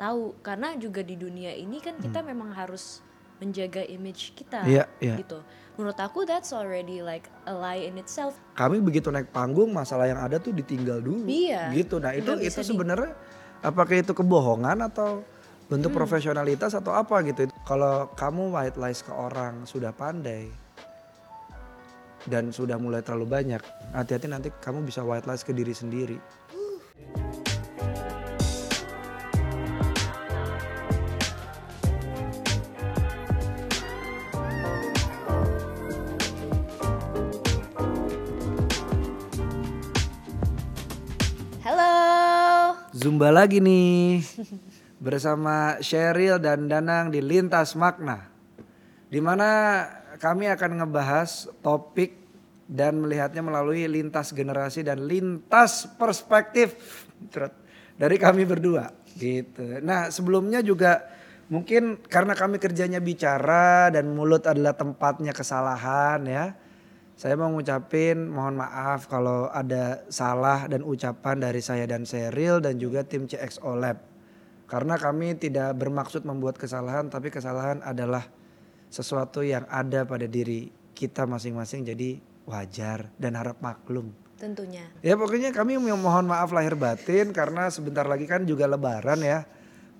tahu karena juga di dunia ini kan kita memang harus menjaga image kita Hmm. Iya, iya. gitu. Menurut aku that's already like a lie in itself. Kami begitu naik panggung masalah yang ada tuh ditinggal dulu. Iya. Gitu. Nah, itu Nggak itu di- sebenarnya apakah itu kebohongan atau bentuk Hmm. profesionalitas atau apa gitu. Kalau kamu white lies ke orang sudah pandai dan sudah mulai terlalu banyak, hati-hati nanti kamu bisa white lies ke diri sendiri. Zumba lagi nih bersama Sheryl dan Danang di Lintas Makna. Di mana kami akan ngebahas topik dan melihatnya melalui lintas generasi dan lintas perspektif dari kami berdua gitu. Nah sebelumnya juga mungkin karena kami kerjanya bicara dan mulut adalah tempatnya kesalahan ya. Saya mau ngucapin mohon maaf kalau ada salah dan ucapan dari saya dan Seril dan juga tim CXO Lab. Karena kami tidak bermaksud membuat kesalahan tapi kesalahan adalah sesuatu yang ada pada diri kita masing-masing jadi wajar dan harap maklum. Tentunya. Ya pokoknya kami mohon maaf lahir batin karena sebentar lagi kan juga lebaran ya.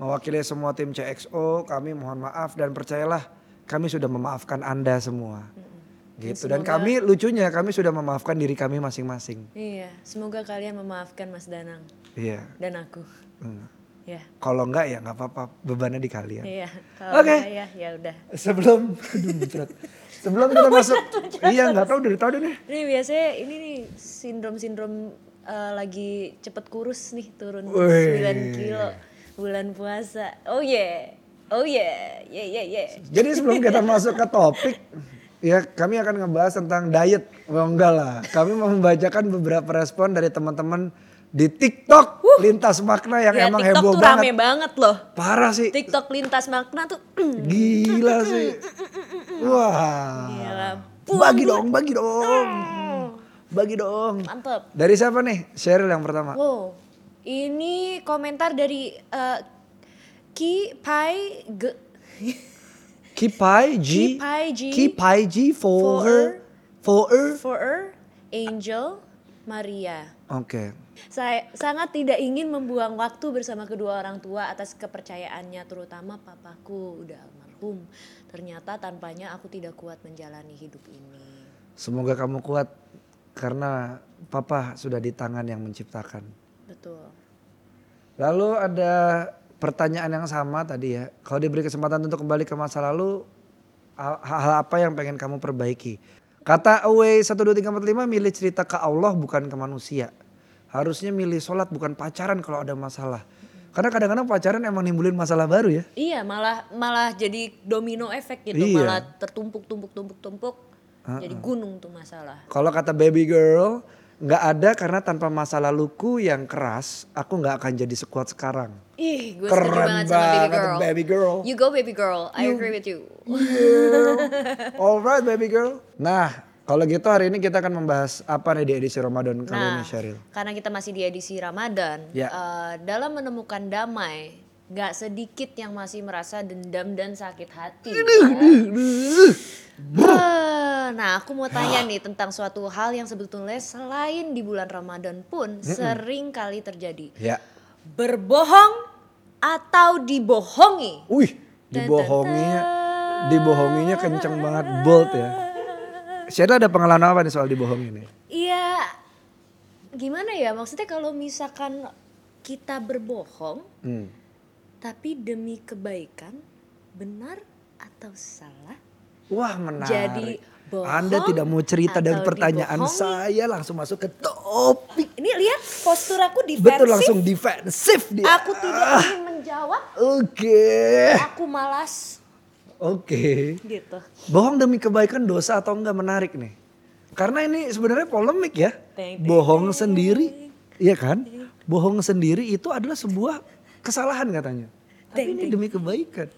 Mewakili semua tim CXO kami mohon maaf dan percayalah kami sudah memaafkan Anda semua. Gitu dan semoga- kami lucunya kami sudah memaafkan diri kami masing-masing. Iya, semoga kalian memaafkan Mas Danang Iya. dan aku. Hmm. Ya. Kalau enggak ya nggak apa-apa bebannya di kalian. Iya, Oke. enggak ya ya udah. Sebelum aduh berat. Sebelum kita masuk iya nggak tahu dari deh nih. Ini biasanya ini nih sindrom-sindrom eh, lagi cepet kurus nih turun Wih. 9 kilo bulan puasa. Oh yeah. Oh yeah. Yeah yeah yeah. Jadi sebelum kita masuk ke topik, ya kami akan ngebahas tentang diet. Oh enggak lah, kami mau membacakan beberapa respon dari teman-teman di TikTok lintas makna yang Ya, emang TikTok heboh tuh banget. rame banget loh. Parah sih, TikTok lintas makna tuh gila sih. Wah, Gila. bagi dong, bagi dong, bagi dong. mantep. Dari siapa nih? Sheryl yang pertama. Wow. Ini komentar dari eh, Ki Pai Ge Kipai G, Kipai G Kipai G for For her, for her. for her, Angel Maria. Oke. Saya sangat tidak ingin membuang waktu bersama kedua orang tua atas kepercayaannya, terutama papaku udah almarhum. Ternyata tanpanya aku tidak kuat menjalani hidup ini. Semoga kamu kuat karena papa sudah di tangan yang menciptakan. Betul. Lalu ada pertanyaan yang sama tadi ya. Kalau diberi kesempatan untuk kembali ke masa lalu, hal, hal apa yang pengen kamu perbaiki? Kata Away 1, 2, 3, 4, 5 milih cerita ke Allah bukan ke manusia. Harusnya milih sholat bukan pacaran kalau ada masalah. Karena kadang-kadang pacaran emang nimbulin masalah baru ya. Iya, malah malah jadi domino efek gitu, Iya. malah tertumpuk tumpuk tumpuk tumpuk. Jadi gunung tuh masalah. Kalau kata baby girl, nggak ada karena tanpa masa laluku yang keras, aku nggak akan jadi sekuat sekarang. Ih, gue setuju Keren banget sama baby banget, girl. baby girl. You go baby girl, I agree with you. Alright baby girl. Nah kalau gitu hari ini kita akan membahas apa nih di edisi Ramadan kali ini Nah, Sheryl? karena kita masih di edisi Ramadan, Ya. eh, dalam menemukan damai, gak sedikit yang masih merasa dendam dan sakit hati. Eh, nah, aku mau tanya nih tentang suatu hal yang sebetulnya selain di bulan Ramadan pun sering kali terjadi. Ya. Berbohong atau dibohongi. Wih dibohonginya, dibohonginya kenceng banget bold ya. Sheryl ada pengalaman apa nih soal dibohongin nih? Iya, gimana ya? Maksudnya kalau misalkan kita berbohong, Hmm. tapi demi kebaikan, benar atau salah? Wah menarik. Jadi bohong Anda tidak mau cerita dari pertanyaan dibohongi? saya langsung masuk ke topik. Ini lihat postur aku defensif. Betul langsung defensif dia. Aku tidak ingin menjawab, Oke. aku malas. Oke. Gitu. Bohong demi kebaikan dosa atau enggak menarik nih. Karena ini sebenarnya polemik ya. Teng, teng, Bohong sendiri, iya kan? Bohong sendiri itu adalah sebuah kesalahan katanya. Tapi ini demi kebaikan.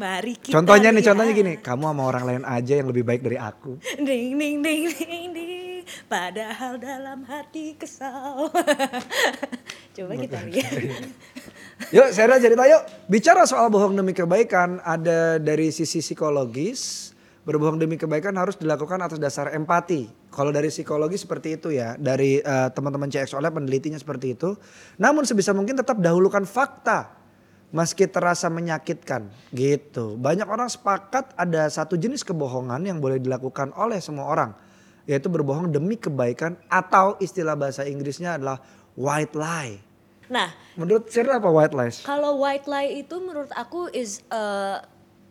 Mari kita Contohnya nih, contohnya gini. Kamu sama orang lain aja yang lebih baik dari aku. Ding ding ding ding ding. Padahal dalam hati kesal. Coba kita lihat. Yuk, saya cerita yuk. Bicara soal bohong demi kebaikan, ada dari sisi psikologis, berbohong demi kebaikan harus dilakukan atas dasar empati. Kalau dari psikologi seperti itu ya, dari uh, teman-teman CX oleh penelitinya seperti itu. Namun sebisa mungkin tetap dahulukan fakta meski terasa menyakitkan gitu. Banyak orang sepakat ada satu jenis kebohongan yang boleh dilakukan oleh semua orang, yaitu berbohong demi kebaikan atau istilah bahasa Inggrisnya adalah white lie. Nah, menurut Cheryl apa white lies? Kalau white lie itu menurut aku is uh,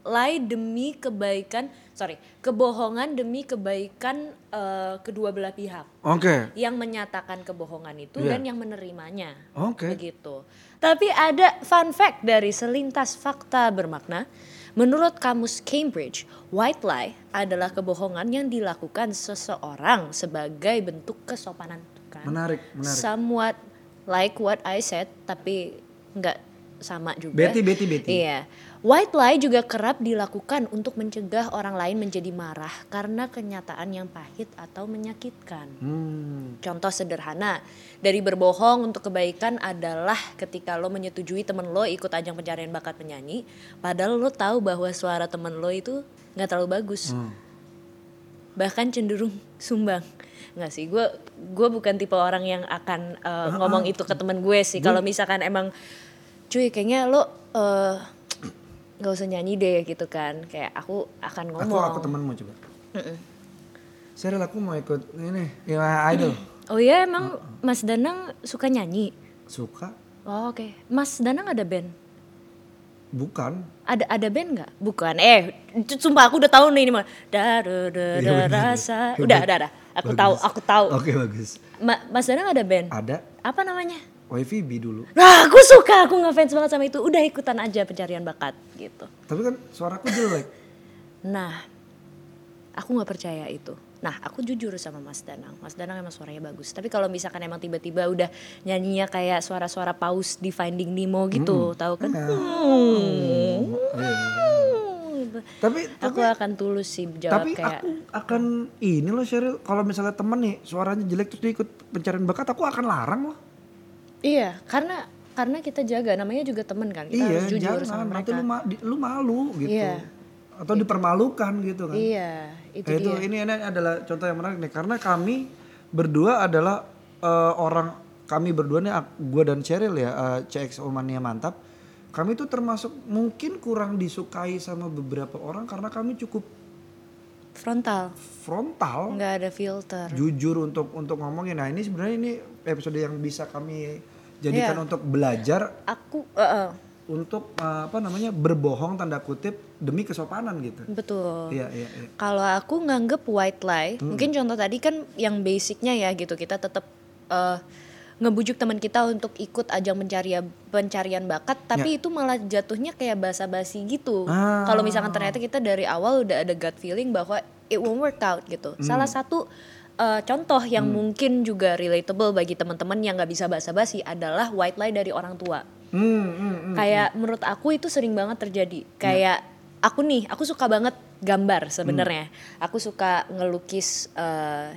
lie demi kebaikan, sorry, kebohongan demi kebaikan uh, kedua belah pihak. Oke. Okay. Yang menyatakan kebohongan itu yeah. dan yang menerimanya. Oke. Okay. Begitu. Tapi ada fun fact dari selintas fakta bermakna. Menurut kamus Cambridge, white lie adalah kebohongan yang dilakukan seseorang sebagai bentuk kesopanan. Kan? Menarik, menarik. Somewhat like what I said tapi nggak sama juga. Betty, Betty, Betty. Iya. White lie juga kerap dilakukan untuk mencegah orang lain menjadi marah karena kenyataan yang pahit atau menyakitkan. Hmm. Contoh sederhana dari berbohong untuk kebaikan adalah ketika lo menyetujui temen lo ikut ajang pencarian bakat penyanyi, padahal lo tahu bahwa suara temen lo itu nggak terlalu bagus, hmm. bahkan cenderung sumbang nggak sih gue gue bukan tipe orang yang akan uh, ngomong itu ke temen gue sih kalau misalkan emang cuy kayaknya lo uh, nggak usah nyanyi deh gitu kan kayak aku akan ngomong aku aku temenmu coba mm -mm. Serial aku mau ikut ini ya idol oh iya emang uh -uh. Mas Danang suka nyanyi suka oh oke okay. Mas Danang ada band Bukan. Ada ada band nggak? Bukan. Eh, sumpah aku udah tahu nih ini mah. Da da da, da rasa. Udah, udah, udah. Aku tahu, aku tahu. Oke, okay, bagus. Ma Mas Danang ada band? Ada. Apa namanya? YVB dulu. Nah, aku suka, aku ngefans banget sama itu. Udah ikutan aja pencarian bakat gitu. Tapi kan suaraku jelek. nah, aku nggak percaya itu. Nah, aku jujur sama Mas Danang. Mas Danang emang suaranya bagus. Tapi kalau misalkan emang tiba-tiba udah nyanyinya kayak suara-suara paus di Finding Nemo gitu, hmm. tahu kan? Ya. Hmm. Hmm. Tapi, aku akan tulus sih jawab tapi kayak. aku akan ini loh Sheryl, kalau misalnya temen nih suaranya jelek terus dia ikut pencarian bakat, aku akan larang loh. Iya, karena karena kita jaga namanya juga temen kan kita iya, harus jujur jangan, sama mereka. Nanti lu, ma lu malu gitu. Iya. Atau dipermalukan gitu kan. Iya itu, nah, itu ini, ini adalah contoh yang menarik nih karena kami berdua adalah uh, orang kami berdua nih gue dan Cheryl ya uh, eh, CX Omania mantap kami tuh termasuk mungkin kurang disukai sama beberapa orang karena kami cukup frontal frontal nggak ada filter jujur untuk untuk ngomongin nah ini sebenarnya ini episode yang bisa kami jadikan yeah. untuk belajar aku uh, uh untuk uh, apa namanya berbohong tanda kutip demi kesopanan gitu. Betul. Iya iya. iya. Kalau aku nganggep white lie, hmm. mungkin contoh tadi kan yang basicnya ya gitu kita tetap uh, ngebujuk teman kita untuk ikut ajang pencarian pencarian bakat, tapi ya. itu malah jatuhnya kayak basa-basi gitu. Ah. Kalau misalkan ternyata kita dari awal udah ada gut feeling bahwa it won't work out gitu. Hmm. Salah satu uh, contoh yang hmm. mungkin juga relatable bagi teman-teman yang nggak bisa basa-basi adalah white lie dari orang tua Hmm, hmm, hmm, kayak hmm. menurut aku itu sering banget terjadi. Kayak hmm. aku nih, aku suka banget gambar sebenarnya. Hmm. Aku suka ngelukis uh,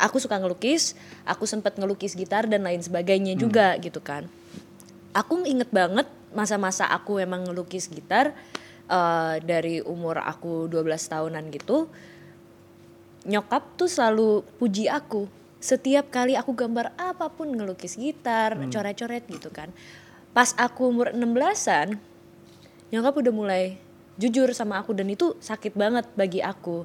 aku suka ngelukis, aku sempat ngelukis gitar dan lain sebagainya hmm. juga gitu kan. Aku inget banget masa-masa aku emang ngelukis gitar uh, dari umur aku 12 tahunan gitu. Nyokap tuh selalu puji aku setiap kali aku gambar apa pun ngelukis gitar, hmm. coret-coret gitu kan pas aku umur 16-an nyokap udah mulai jujur sama aku dan itu sakit banget bagi aku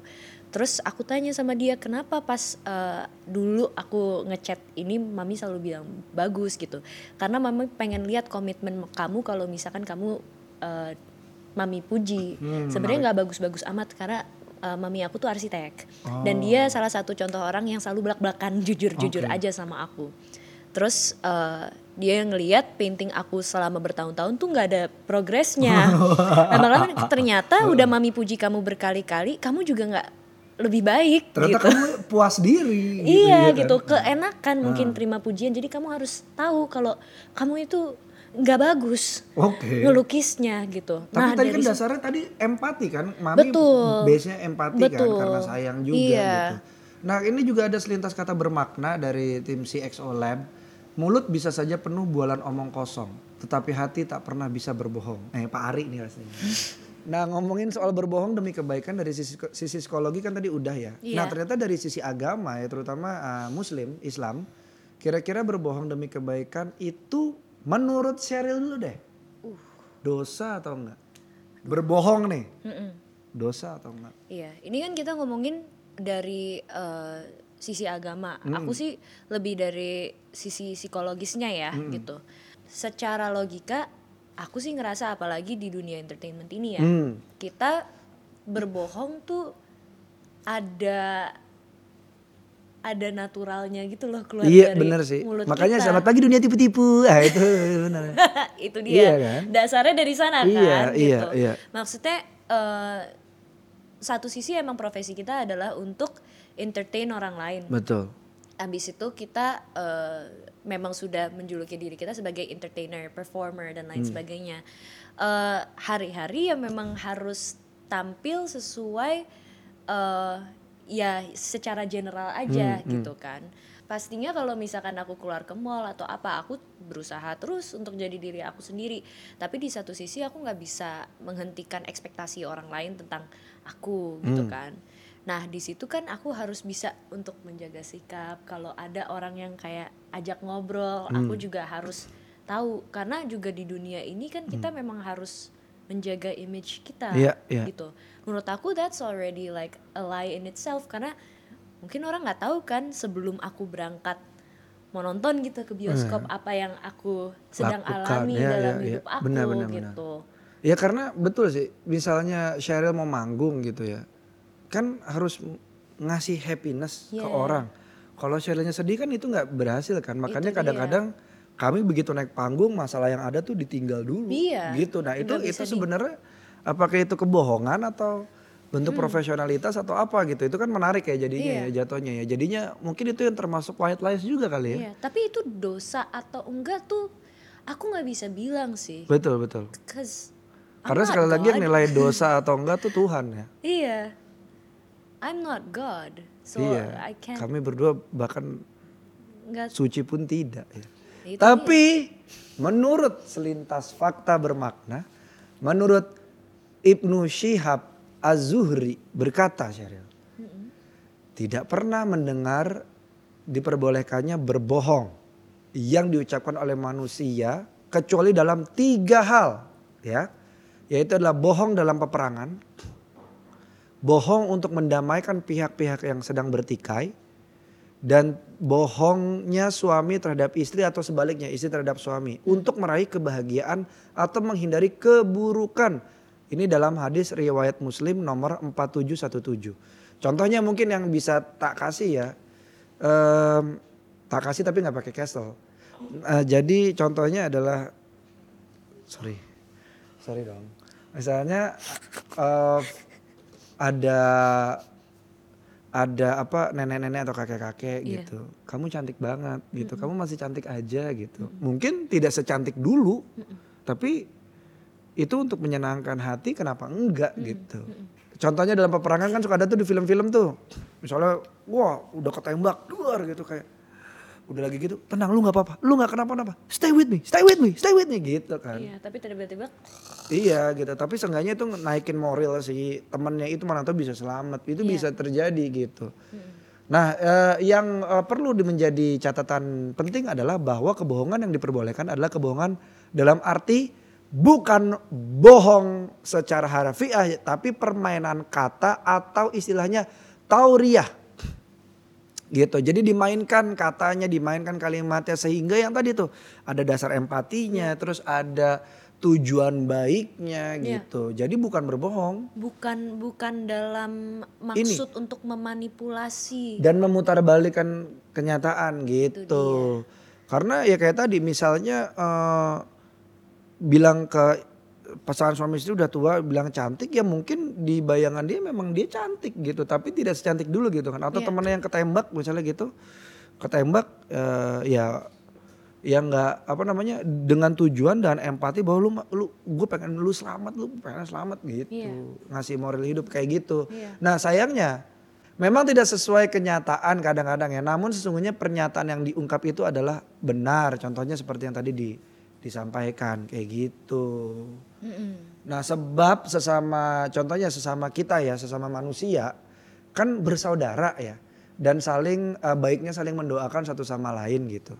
terus aku tanya sama dia kenapa pas uh, dulu aku ngechat ini mami selalu bilang bagus gitu. Karena mami pengen lihat komitmen kamu kalau misalkan kamu uh, mami puji. Hmm, sebenarnya nggak bagus-bagus amat karena uh, mami aku tuh arsitek. Oh. dan dia salah satu contoh orang yang selalu belak-belakan jujur-jujur okay. aja sama aku. Terus uh, dia ngeliat painting aku selama bertahun-tahun tuh nggak ada progresnya. Lama-lama ternyata udah mami puji kamu berkali-kali kamu juga nggak lebih baik ternyata gitu. kamu puas diri gitu, iya ya, gitu kan? keenakan nah. mungkin terima pujian jadi kamu harus tahu kalau kamu itu nggak bagus okay. ngelukisnya gitu. Tapi nah, tadi kan dasarnya tadi empati kan, mami betul, base-nya empati kan, betul. kan karena sayang juga iya. gitu. Nah ini juga ada selintas kata bermakna dari tim CXO Lab Mulut bisa saja penuh bualan omong kosong, tetapi hati tak pernah bisa berbohong. Eh Pak Ari nih rasanya. Nah ngomongin soal berbohong demi kebaikan dari sisi, sisi psikologi kan tadi udah ya. Iya. Nah ternyata dari sisi agama ya terutama uh, Muslim, Islam. Kira-kira berbohong demi kebaikan itu menurut Sheryl dulu deh. Dosa atau enggak? Berbohong nih. Mm-mm. Dosa atau enggak? Iya, ini kan kita ngomongin dari eh, sisi agama. Aku sih lebih dari sisi psikologisnya ya gitu. Secara logika, aku sih ngerasa apalagi di dunia entertainment ini ya, Hmm. kita berbohong tuh ada ada naturalnya gitu loh keluar Iya dari bener sih. mulut Makanya kita. selamat pagi dunia tipu-tipu. Ah itu benar. itu dia. Iya kan? Dasarnya dari sana Iya, kan iya, gitu. iya. Maksudnya eh, satu sisi emang profesi kita adalah untuk entertain orang lain. Betul. Habis itu kita eh, memang sudah menjuluki diri kita sebagai entertainer, performer dan Hmm. lain sebagainya. Eh, hari-hari yang memang harus tampil sesuai eh, ya secara general aja Hmm, gitu kan. Pastinya kalau misalkan aku keluar ke mall atau apa, aku berusaha terus untuk jadi diri aku sendiri. Tapi di satu sisi aku nggak bisa menghentikan ekspektasi orang lain tentang aku gitu Hmm. kan. Nah di situ kan aku harus bisa untuk menjaga sikap. Kalau ada orang yang kayak ajak ngobrol, aku Hmm. juga harus tahu karena juga di dunia ini kan kita memang harus menjaga image kita Iya, iya. gitu. Menurut aku that's already like a lie in itself karena mungkin orang nggak tahu kan sebelum aku berangkat mau nonton gitu ke bioskop apa yang aku sedang Lakukan, alami ya, dalam ya, ya. hidup aku Benar, benar, benar. gitu. Ya karena betul sih. Misalnya Sheryl mau manggung gitu ya. Kan harus ngasih happiness ke Iya. orang. Kalau Sherylnya sedih kan itu nggak berhasil kan. Makanya kadang-kadang kami begitu naik panggung masalah yang ada tuh ditinggal dulu. Iya, Gitu. Nah itu itu sebenarnya apakah itu kebohongan atau bentuk Hmm. profesionalitas atau apa gitu. Itu kan menarik ya jadinya Iya. ya jatuhnya ya. Jadinya mungkin itu yang termasuk white lies juga kali ya. Iya, tapi itu dosa atau enggak tuh aku nggak bisa bilang sih. Betul betul. Karena sekali lagi yang God. nilai dosa atau enggak tuh Tuhan ya. Iya. I'm not God. So iya. I can't Kami berdua bahkan nggak suci pun tidak ya. Itu Tapi menurut selintas fakta bermakna, menurut Ibnu Syihab Az-Zuhri berkata Syaril, tidak pernah mendengar diperbolehkannya berbohong yang diucapkan oleh manusia kecuali dalam tiga hal ya yaitu adalah bohong dalam peperangan bohong untuk mendamaikan pihak-pihak yang sedang bertikai dan bohongnya suami terhadap istri atau sebaliknya istri terhadap suami untuk meraih kebahagiaan atau menghindari keburukan. Ini dalam hadis riwayat Muslim nomor 4717. Contohnya mungkin yang bisa tak kasih ya. em, tak kasih tapi nggak pakai castle. Eh, jadi contohnya adalah sorry. Sorry dong. Misalnya eh, ada ada apa nenek-nenek atau kakek-kakek Iya. gitu. Kamu cantik banget gitu. Kamu masih cantik aja gitu. Mungkin tidak secantik dulu, tapi itu untuk menyenangkan hati kenapa enggak gitu. Contohnya dalam peperangan kan suka ada tuh di film-film tuh. Misalnya wah udah ketembak luar gitu kayak udah lagi gitu tenang lu nggak apa-apa. Lu nggak kenapa-napa. Stay with me stay with me stay with me gitu kan. Iya, tapi tiba-tiba. Iya gitu, tapi seenggaknya itu naikin moral si temennya itu mana tahu bisa selamat, itu Iya. bisa terjadi gitu. Nah eh, yang eh, perlu di- menjadi catatan penting adalah bahwa kebohongan yang diperbolehkan adalah kebohongan dalam arti bukan bohong secara harfiah, tapi permainan kata atau istilahnya tauriah gitu. Jadi dimainkan katanya, dimainkan kalimatnya sehingga yang tadi tuh ada dasar empatinya, terus ada tujuan baiknya Iya. gitu. Jadi bukan berbohong bukan bukan dalam maksud untuk memanipulasi. dan memutarbalikkan kenyataan gitu. Karena ya kayak tadi misalnya eh, bilang ke pasangan suami istri udah tua bilang cantik ya mungkin di bayangan dia memang dia cantik gitu tapi tidak secantik dulu gitu kan atau Iya. temennya yang ketembak misalnya gitu ketembak eh, ya yang nggak apa namanya dengan tujuan dan empati bahwa lu lu gue pengen lu selamat lu pengen selamat gitu Iya. ngasih moral hidup kayak gitu Iya. nah sayangnya memang tidak sesuai kenyataan kadang-kadang ya namun sesungguhnya pernyataan yang diungkap itu adalah benar contohnya seperti yang tadi di disampaikan kayak gitu. Nah sebab sesama contohnya sesama kita ya sesama manusia kan bersaudara ya dan saling eh, baiknya saling mendoakan satu sama lain gitu.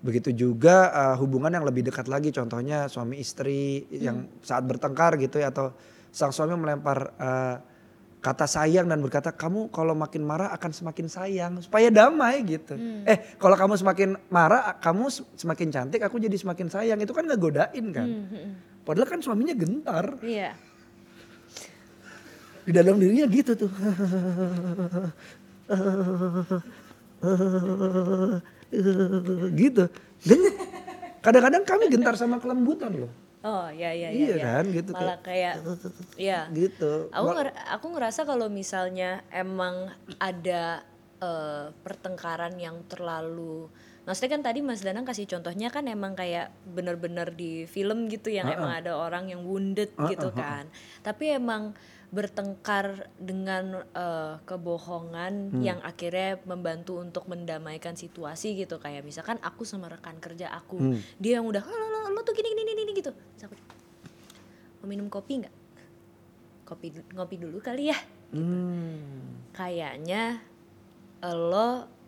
Begitu juga eh, hubungan yang lebih dekat lagi contohnya suami istri yang saat bertengkar gitu ya atau sang suami melempar eh, kata sayang dan berkata kamu kalau makin marah akan semakin sayang supaya damai gitu. Eh kalau kamu semakin marah kamu semakin cantik aku jadi semakin sayang itu kan ngegodain kan. Padahal kan suaminya gentar Iya. di dalam dirinya gitu tuh. gitu. Dan kadang-kadang kami gentar sama kelembutan loh. Oh ya ya ya. Iya ya. kan, gitu, Malah kayak ya. Gitu. Aku nger- aku ngerasa kalau misalnya emang ada eh, pertengkaran yang terlalu Maksudnya kan tadi Mas Danang kasih contohnya kan emang kayak bener-bener di film gitu yang emang ada orang yang wounded gitu kan. Tapi emang bertengkar dengan eh, kebohongan yang akhirnya membantu untuk mendamaikan situasi gitu. Kayak misalkan aku sama rekan kerja aku dia yang udah "Ah, lo, lo, lo tuh gini gini gini gitu. Terus aku, mau minum kopi nggak? Kopi ngopi dulu kali ya Hmm. kayaknya eh, lo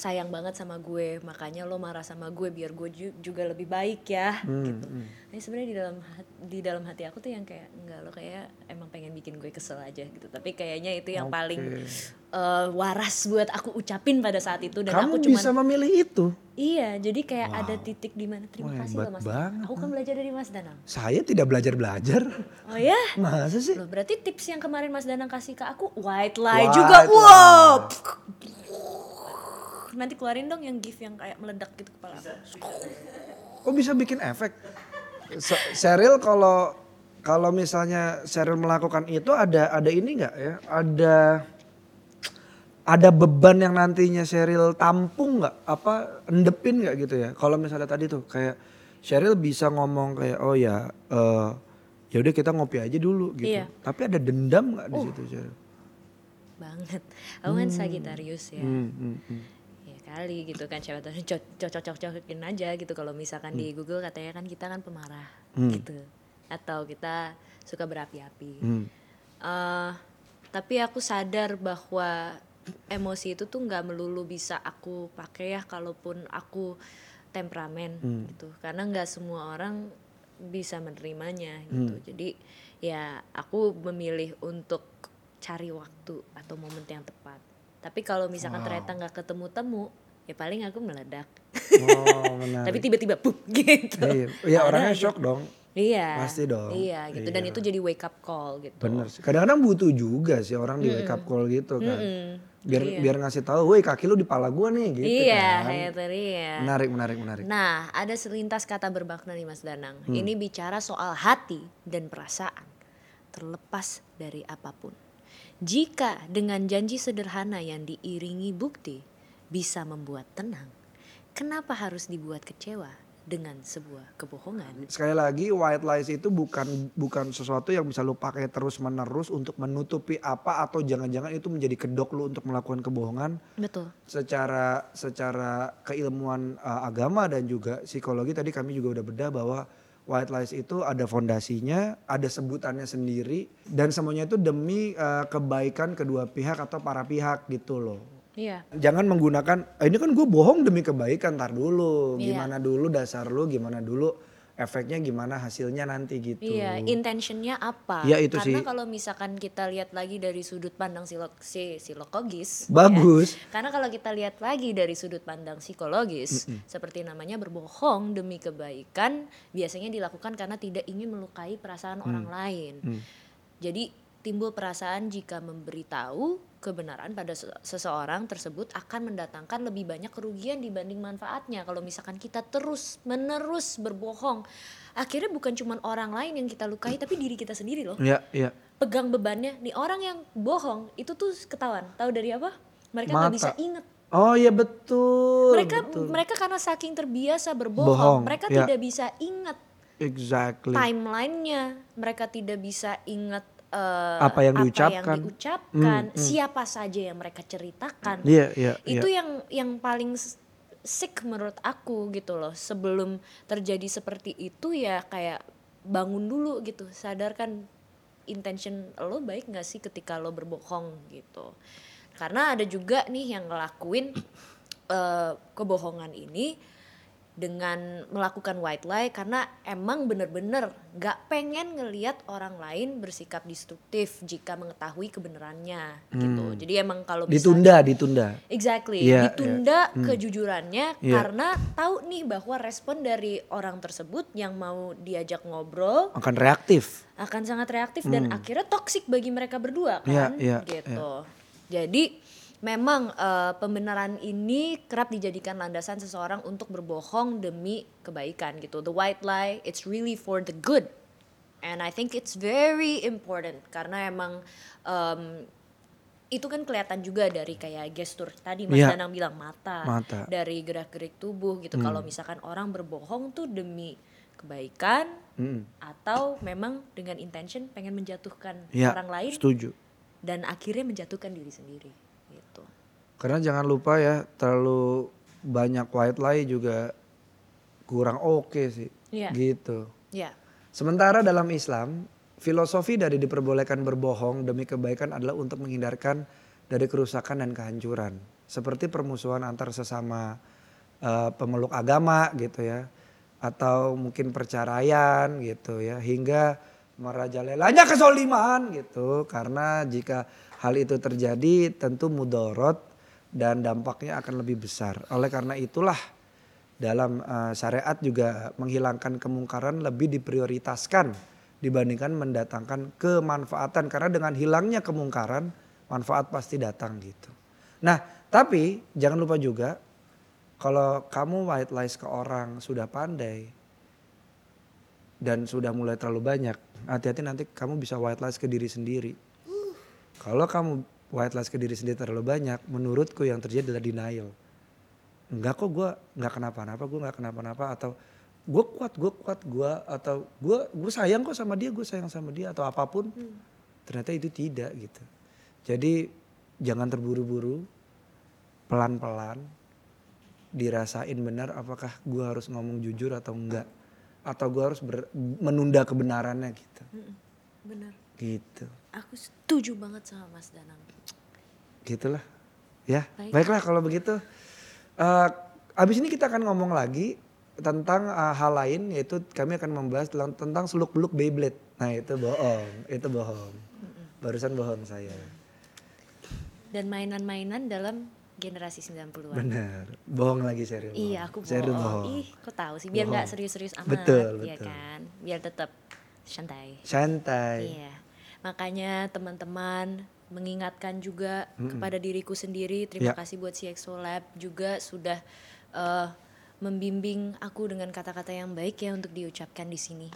sayang banget sama gue makanya lo marah sama gue biar gue ju- juga lebih baik ya Hmm, gitu ini sebenarnya di dalam di dalam hati aku tuh yang kayak enggak lo kayak emang pengen bikin gue kesel aja gitu tapi kayaknya itu yang paling eh, waras buat aku ucapin pada saat itu dan Kamu aku cuman bisa memilih itu. iya jadi kayak ada titik di mana terima Wah, kasih loh mas banget, aku kan belajar dari mas Danang Saya tidak belajar-belajar. oh ya Masa sih? Loh, berarti tips yang kemarin Mas Danang kasih ke aku white lie White juga. lie. Wow. Nanti keluarin dong yang gift yang kayak meledak gitu kepala aku. Kok bisa bikin efek? Se- Cheryl kalau kalau misalnya Cheryl melakukan itu ada ada ini nggak ya? Ada ada beban yang nantinya Cheryl tampung nggak? Apa endepin nggak gitu ya? Kalau misalnya tadi tuh kayak Cheryl bisa ngomong kayak oh ya eh ya udah kita ngopi aja dulu gitu. Iya. Tapi ada dendam nggak di situ Cheryl? Banget. Aku kan Sagittarius ya. Hmm, hmm, hmm. Ya kali gitu kan. Siapa tahu cocok-cocokin aja gitu. Kalau misalkan di Google katanya kan kita kan pemarah gitu. Atau kita suka berapi-api. Hmm. Eh, tapi aku sadar bahwa emosi itu tuh nggak melulu bisa aku pakai ya kalaupun aku temperamen gitu. Karena nggak semua orang bisa menerimanya gitu. Jadi ya aku memilih untuk cari waktu atau momen yang tepat tapi kalau misalkan ternyata nggak ketemu temu ya paling aku meledak Oh tapi tiba-tiba pup gitu Iya, ya orangnya shock dong. iya Pasti dong. iya gitu dan Iya. itu jadi wake up call gitu Bener sih. Kadang-kadang butuh juga sih orang di wake up call gitu kan. Biar biar ngasih tahu, "Woi, kaki lu di pala gua nih." gitu iya kan. itu dia Menarik, menarik, menarik. Nah, ada selintas kata bermakna nih Mas Danang. Hmm. Ini bicara soal hati dan perasaan, terlepas dari apa pun. Jika dengan janji sederhana yang diiringi bukti bisa membuat tenang, kenapa harus dibuat kecewa dengan sebuah kebohongan? Sekali lagi white lies itu bukan bukan sesuatu yang bisa lu pakai terus-menerus untuk menutupi apa atau jangan-jangan itu menjadi kedok lu untuk melakukan kebohongan Betul. secara secara keilmuan uh, agama dan juga psikologi tadi kami juga udah bedah bahwa white lies itu ada fondasinya, ada sebutannya sendiri dan semuanya itu demi uh, kebaikan kedua pihak atau para pihak gitu loh. Iya. Jangan menggunakan "Ah, ini kan gue bohong demi kebaikan tar dulu, Iya. gimana dulu dasar lu, gimana dulu efeknya gimana hasilnya nanti gitu. Iya, intentionnya apa? Iya, itu Karena sih. kalau misalkan kita lihat lagi dari sudut pandang silo, si, silokogis, Bagus. ya. Karena kalau kita lihat lagi dari sudut pandang psikologis, seperti namanya berbohong demi kebaikan, biasanya dilakukan karena tidak ingin melukai perasaan orang lain. Jadi timbul perasaan jika memberitahu kebenaran pada se- seseorang tersebut akan mendatangkan lebih banyak kerugian dibanding manfaatnya. Kalau misalkan kita terus menerus berbohong, akhirnya bukan cuma orang lain yang kita lukai, tapi diri kita sendiri loh. Iya, iya. Pegang bebannya, nih orang yang bohong itu tuh ketahuan. Tahu dari apa? Mereka nggak bisa inget. Oh iya betul. Mereka betul. mereka karena saking terbiasa berbohong, Bohong, mereka ya. tidak bisa ingat Exactly. timelinenya. Mereka tidak bisa ingat eh, Apa yang diucapkan. diucapkan, siapa saja yang mereka ceritakan. Iya, iya, itu iya. yang yang paling sick menurut aku gitu loh sebelum terjadi seperti itu ya kayak bangun dulu gitu sadarkan intention lo baik nggak sih ketika lo berbohong gitu karena ada juga nih yang ngelakuin uh, kebohongan ini dengan melakukan white lie karena emang bener-bener gak pengen ngelihat orang lain bersikap destruktif jika mengetahui kebenarannya gitu. hmm. gitu. Jadi emang kalau ditunda, ditunda. Exactly, yeah, ditunda yeah. Hmm. kejujurannya yeah. karena tahu nih bahwa respon dari orang tersebut yang mau diajak ngobrol akan reaktif, akan sangat reaktif hmm. dan akhirnya toksik bagi mereka berdua iya, kan, yeah, yeah, gitu. Yeah. Jadi memang uh, pembenaran ini kerap dijadikan landasan seseorang untuk berbohong demi kebaikan gitu. The white lie, it's really for the good. And I think it's very important karena emang um, itu kan kelihatan juga dari kayak gestur tadi Mas yeah. Danang bilang mata, mata. dari gerak-gerik tubuh gitu. Hmm. Kalau misalkan orang berbohong tuh demi kebaikan hmm. atau memang dengan intention pengen menjatuhkan yeah, orang lain. Setuju. Dan akhirnya menjatuhkan diri sendiri. Karena jangan lupa ya terlalu banyak white lie juga kurang oke okay sih. Yeah. Gitu. Yeah. Sementara dalam Islam, filosofi dari diperbolehkan berbohong demi kebaikan adalah untuk menghindarkan dari kerusakan dan kehancuran. Seperti permusuhan antar sesama uh, pemeluk agama gitu ya. Atau mungkin perceraian gitu ya. Hingga merajalelanya kesoliman gitu. Karena jika hal itu terjadi tentu mudorot dan dampaknya akan lebih besar. Oleh karena itulah dalam uh, syariat juga menghilangkan kemungkaran lebih diprioritaskan dibandingkan mendatangkan kemanfaatan karena dengan hilangnya kemungkaran manfaat pasti datang gitu. Nah, tapi jangan lupa juga kalau kamu white lies ke orang sudah pandai dan sudah mulai terlalu banyak, hati-hati nanti kamu bisa white lies ke diri sendiri. Kalau kamu white lies ke diri sendiri terlalu banyak, menurutku yang terjadi adalah denial. Enggak kok gue nggak kenapa-napa, gue nggak kenapa-napa atau gue kuat, gue kuat, gue atau gue gue sayang kok sama dia, gue sayang sama dia atau apa pun. Hmm. Ternyata itu tidak gitu. Jadi jangan terburu-buru, pelan-pelan, dirasain benar apakah gue harus ngomong jujur atau enggak, atau gue harus ber, menunda kebenarannya gitu. Hmm, benar. Gitu. Aku setuju banget sama Mas Danang gitulah ya Baik. baiklah kalau begitu uh, abis ini kita akan ngomong lagi tentang uh, hal lain yaitu kami akan membahas tentang, tentang seluk beluk Beyblade nah itu bohong itu bohong barusan bohong saya dan mainan-mainan dalam generasi 90-an. Bener, bohong lagi serius. Iya, aku bohong. Serius bohong. Ih, kok tahu sih biar nggak serius-serius amat, betul, ya kan? Biar tetap santai. Santai. Iya. Makanya teman-teman mengingatkan juga hmm. kepada diriku sendiri. Terima ya. kasih buat CXO Lab juga sudah uh, membimbing aku dengan kata-kata yang baik ya untuk diucapkan di sini.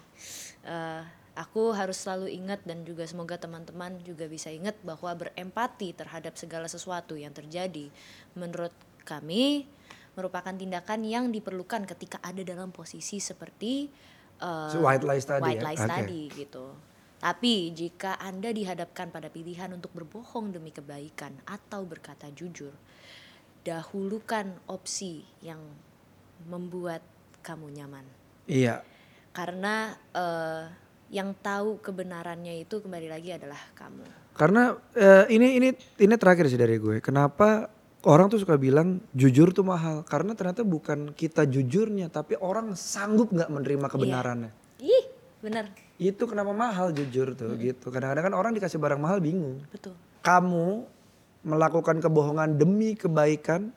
Uh, aku harus selalu ingat dan juga semoga teman-teman juga bisa ingat bahwa berempati terhadap segala sesuatu yang terjadi menurut kami merupakan tindakan yang diperlukan ketika ada dalam posisi seperti uh, white lies tadi white ya? lies okay. tadi gitu tapi jika Anda dihadapkan pada pilihan untuk berbohong demi kebaikan atau berkata jujur, dahulukan opsi yang membuat kamu nyaman. Iya. Karena uh, yang tahu kebenarannya itu kembali lagi adalah kamu. Karena uh, ini ini ini terakhir sih dari gue. Kenapa orang tuh suka bilang jujur tuh mahal? Karena ternyata bukan kita jujurnya, tapi orang sanggup nggak menerima kebenarannya. Iya. Ih, benar itu kenapa mahal jujur tuh hmm. gitu. Kadang-kadang kan orang dikasih barang mahal bingung. Betul. Kamu melakukan kebohongan demi kebaikan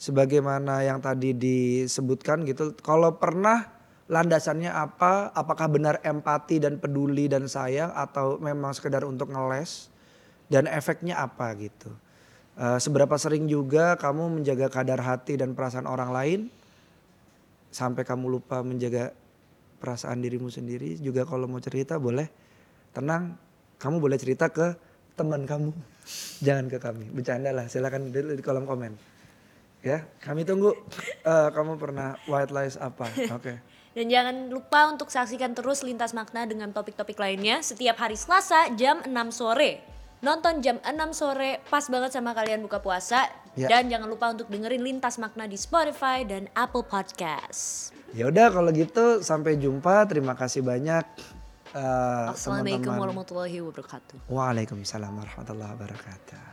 sebagaimana yang tadi disebutkan gitu. Kalau pernah landasannya apa? Apakah benar empati dan peduli dan sayang atau memang sekedar untuk ngeles? Dan efeknya apa gitu. Uh, seberapa sering juga kamu menjaga kadar hati dan perasaan orang lain sampai kamu lupa menjaga perasaan dirimu sendiri. Juga kalau mau cerita boleh. Tenang kamu boleh cerita ke teman kamu. Jangan ke kami. Bercanda lah silakan di, di kolom komen. Ya kami tunggu. Uh, kamu pernah white lies apa? Oke. Okay. dan jangan lupa untuk saksikan terus lintas makna dengan topik-topik lainnya setiap hari Selasa jam 6 sore. Nonton jam 6 sore pas banget sama kalian buka puasa. Ya. dan jangan lupa untuk dengerin Lintas Makna di Spotify dan Apple Podcast. Ya udah kalau gitu sampai jumpa. Terima kasih banyak eh, Assalamualaikum warahmatullahi wabarakatuh. Waalaikumsalam warahmatullahi wabarakatuh.